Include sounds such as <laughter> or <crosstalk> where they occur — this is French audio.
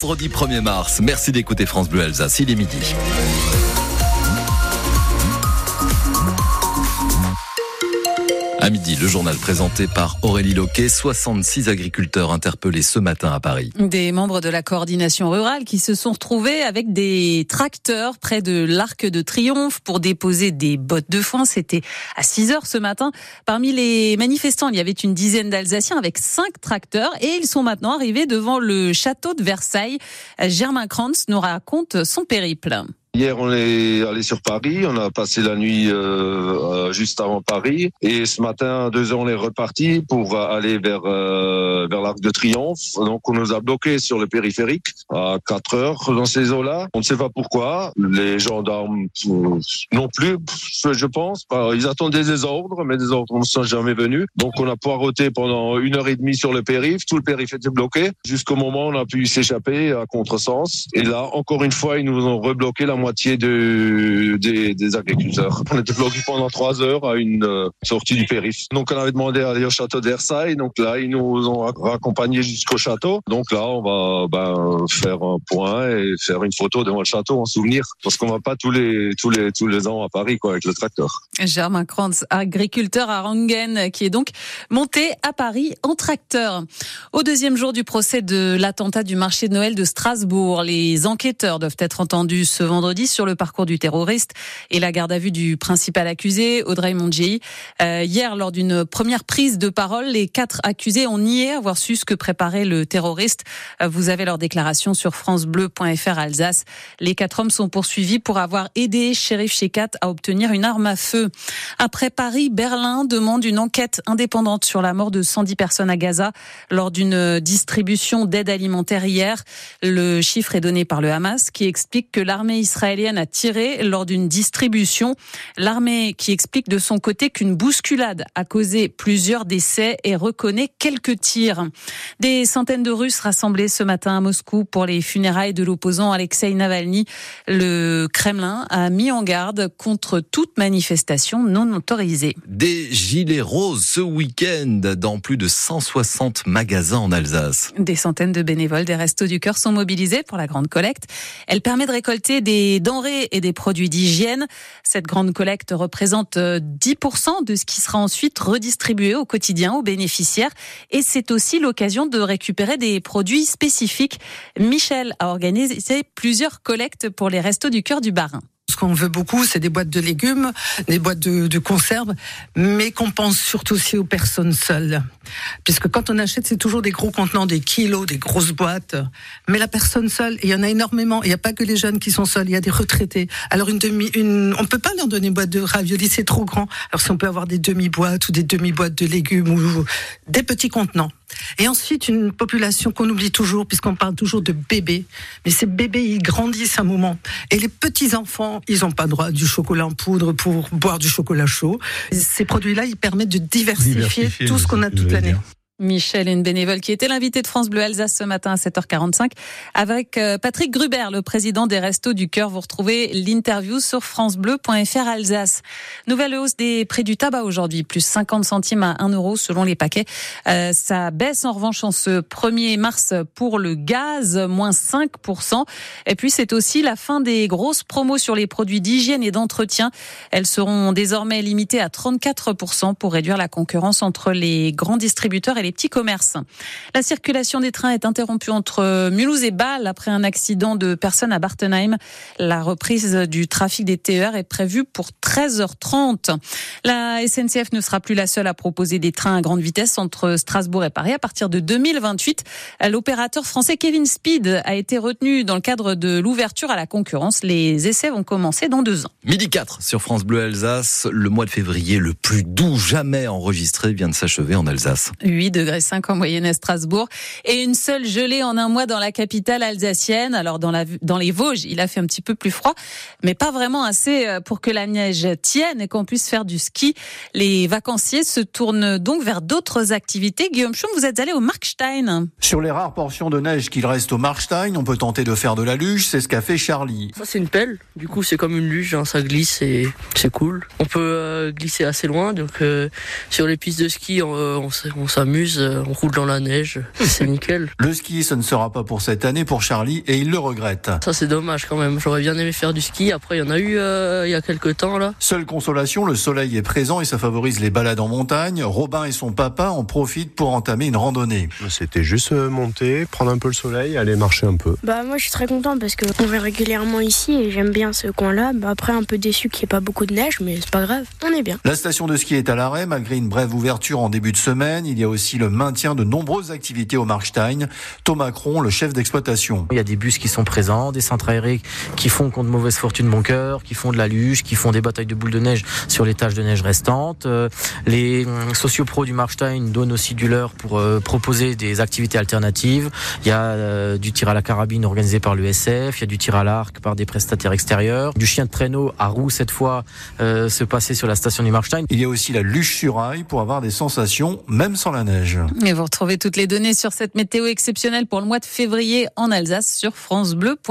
Vendredi 1er mars, merci d'écouter France Bleu Alsace, il est midi. Le journal présenté par Aurélie Loquet, 66 agriculteurs interpellés ce matin à Paris. Des membres de la coordination rurale qui se sont retrouvés avec des tracteurs près de l'Arc de Triomphe pour déposer des bottes de foin. C'était à 6 heures ce matin. Parmi les manifestants, il y avait une dizaine d'Alsaciens avec cinq tracteurs et ils sont maintenant arrivés devant le château de Versailles. Germain Kranz nous raconte son périple. Hier, on est allé sur Paris. On a passé la nuit euh, euh, juste avant Paris. Et ce matin, à 2 heures, on est reparti pour aller vers euh, vers l'Arc de Triomphe. Donc, on nous a bloqués sur le périphérique à 4 heures dans ces eaux-là. On ne sait pas pourquoi. Les gendarmes non plus, je pense. Ils attendaient des ordres, mais des ordres ne sont jamais venus. Donc, on a poireauté pendant une heure et demie sur le périph'. Tout le périph' était bloqué jusqu'au moment où on a pu s'échapper à contresens. Et là, encore une fois, ils nous ont rebloqué la moitié moitié de, des, agriculteurs. On était bloqués pendant trois heures à une euh, sortie du périph. Donc on avait demandé à aller au château de Versailles. Donc là, ils nous ont raccompagnés jusqu'au château. Donc là, on va ben, faire un point et faire une photo devant le château en souvenir. Parce qu'on va pas tous les, tous les, tous les ans à Paris quoi, avec le tracteur. Germain Kranz, agriculteur à Rangen, qui est donc monté à Paris en tracteur. Au deuxième jour du procès de l'attentat du marché de Noël de Strasbourg, les enquêteurs doivent être entendus ce vendredi sur le parcours du terroriste et la garde à vue du principal accusé, Audrey Mondjei. Euh, hier, lors d'une première prise de parole, les quatre accusés ont nié avoir su ce que préparait le terroriste. Euh, vous avez leur déclaration sur francebleu.fr Alsace. Les quatre hommes sont poursuivis pour avoir aidé Sheriff Shekat à obtenir une arme à feu. Après Paris, Berlin demande une enquête indépendante sur la mort de 110 personnes à Gaza lors d'une distribution d'aide alimentaire hier. Le chiffre est donné par le Hamas qui explique que l'armée israélienne israélienne a tiré lors d'une distribution. L'armée qui explique de son côté qu'une bousculade a causé plusieurs décès et reconnaît quelques tirs. Des centaines de Russes rassemblés ce matin à Moscou pour les funérailles de l'opposant Alexei Navalny. Le Kremlin a mis en garde contre toute manifestation non autorisée. Des gilets roses ce week-end dans plus de 160 magasins en Alsace. Des centaines de bénévoles des Restos du Cœur sont mobilisés pour la grande collecte. Elle permet de récolter des denrées et des produits d'hygiène. Cette grande collecte représente 10% euh, de ce qui sera ensuite redistribué au quotidien aux bénéficiaires. Et c'est aussi l'occasion de récupérer des produits spécifiques. Michel a organisé plusieurs collectes pour les restos du cœur du Barin qu'on veut beaucoup, c'est des boîtes de légumes, des boîtes de, conserves, mais qu'on pense surtout aussi aux personnes seules. Puisque quand on achète, c'est toujours des gros contenants, des kilos, des grosses boîtes. Mais la personne seule, il y en a énormément. Il n'y a pas que les jeunes qui sont seuls, il y a des retraités. Alors une on peut pas leur donner une boîte de raviolis, c'est trop grand. Alors si on peut avoir des demi-boîtes ou des demi-boîtes de légumes ou des petits contenants. Et ensuite, une population qu'on oublie toujours, puisqu'on parle toujours de bébés. Mais ces bébés, ils grandissent un moment. Et les petits-enfants, ils n'ont pas droit du chocolat en poudre pour boire du chocolat chaud. Ces produits-là, ils permettent de diversifier, tout ce qu'on a toute l'année. Michel, une bénévole qui était l'invité de France Bleu Alsace ce matin à 7h45 avec euh, Patrick Gruber, le président des Restos du Cœur. Vous retrouvez l'interview sur francebleu.fr Alsace. Nouvelle hausse des prix du tabac aujourd'hui, plus 50 centimes à 1 euro selon les paquets. Euh, ça baisse en revanche en ce 1er mars pour le gaz, moins 5%. Et puis c'est aussi la fin des grosses promos sur les produits d'hygiène et d'entretien. Elles seront désormais limitées à 34% pour réduire la concurrence entre les grands distributeurs et les petits commerces. La circulation des trains est interrompue entre Mulhouse et Bâle après un accident de personnes à Bartenheim. La reprise du trafic des TER est prévue pour 13h30. La SNCF ne sera plus la seule à proposer des trains à grande vitesse entre Strasbourg et Paris à partir de 2028. L'opérateur français Kevin Speed a été retenu dans le cadre de l'ouverture à la concurrence. Les essais vont commencer dans deux ans. Midi 4 sur France Bleu Alsace. Le mois de février le plus doux jamais enregistré vient de s'achever en Alsace. 8 degrés 5 en moyenne à Strasbourg et une seule gelée en un mois dans la capitale alsacienne. Alors dans, la, dans les Vosges, il a fait un petit peu plus froid, mais pas vraiment assez euh, pour que la neige tienne et qu'on puisse faire du ski. Les vacanciers se tournent donc vers d'autres activités. Guillaume Schum, vous êtes allé au Markstein. Sur les rares portions de neige qu'il reste au Markstein, on peut tenter de faire de la luge, c'est ce qu'a fait Charlie. Ça c'est une pelle, du coup c'est comme une luge, hein. ça glisse et c'est cool. On peut euh, glisser assez loin, donc euh, sur les pistes de ski on, on s'amuse s'amuse, euh, on roule dans la neige, c'est nickel. <laughs> Le ski, ce ne sera pas pour cette année pour Charlie et il le regrette. Ça c'est dommage quand même. J'aurais bien aimé faire du ski. Après il y en a eu euh, il y a quelques temps là. Seule consolation, le soleil est présent et ça favorise les balades en montagne. Robin et son papa en profitent pour entamer une randonnée. C'était juste euh, monter, prendre un peu le soleil, aller marcher un peu. Bah moi je suis très content parce qu'on vient régulièrement ici et j'aime bien ce coin-là. Bah, après un peu déçu qu'il n'y ait pas beaucoup de neige mais c'est pas grave, on est bien. La station de ski est à l'arrêt malgré une brève ouverture en début de semaine. Il y a aussi le maintien de nombreuses activités au Markstein. Thomas Cron, le chef d'exploitation. Il y a des bus qui sont présents, des centres aérés qui font contre mauvaise fortune bon cœur, qui font de la luge, qui font des batailles de boules de neige sur les tâches de neige restantes. Euh, les hum, sociopros du Markstein donnent aussi du leur pour euh, proposer des activités alternatives. Il y a euh, du tir à la carabine organisé par l'USF, il y a du tir à l'arc par des prestataires extérieurs, du chien de traîneau à roue cette fois se passer sur la station du Markstein. Il y a aussi la luge sur rail pour avoir des sensations même sans la Et vous retrouvez toutes les données sur cette météo exceptionnelle pour le mois de février en Alsace sur francebleu.fr.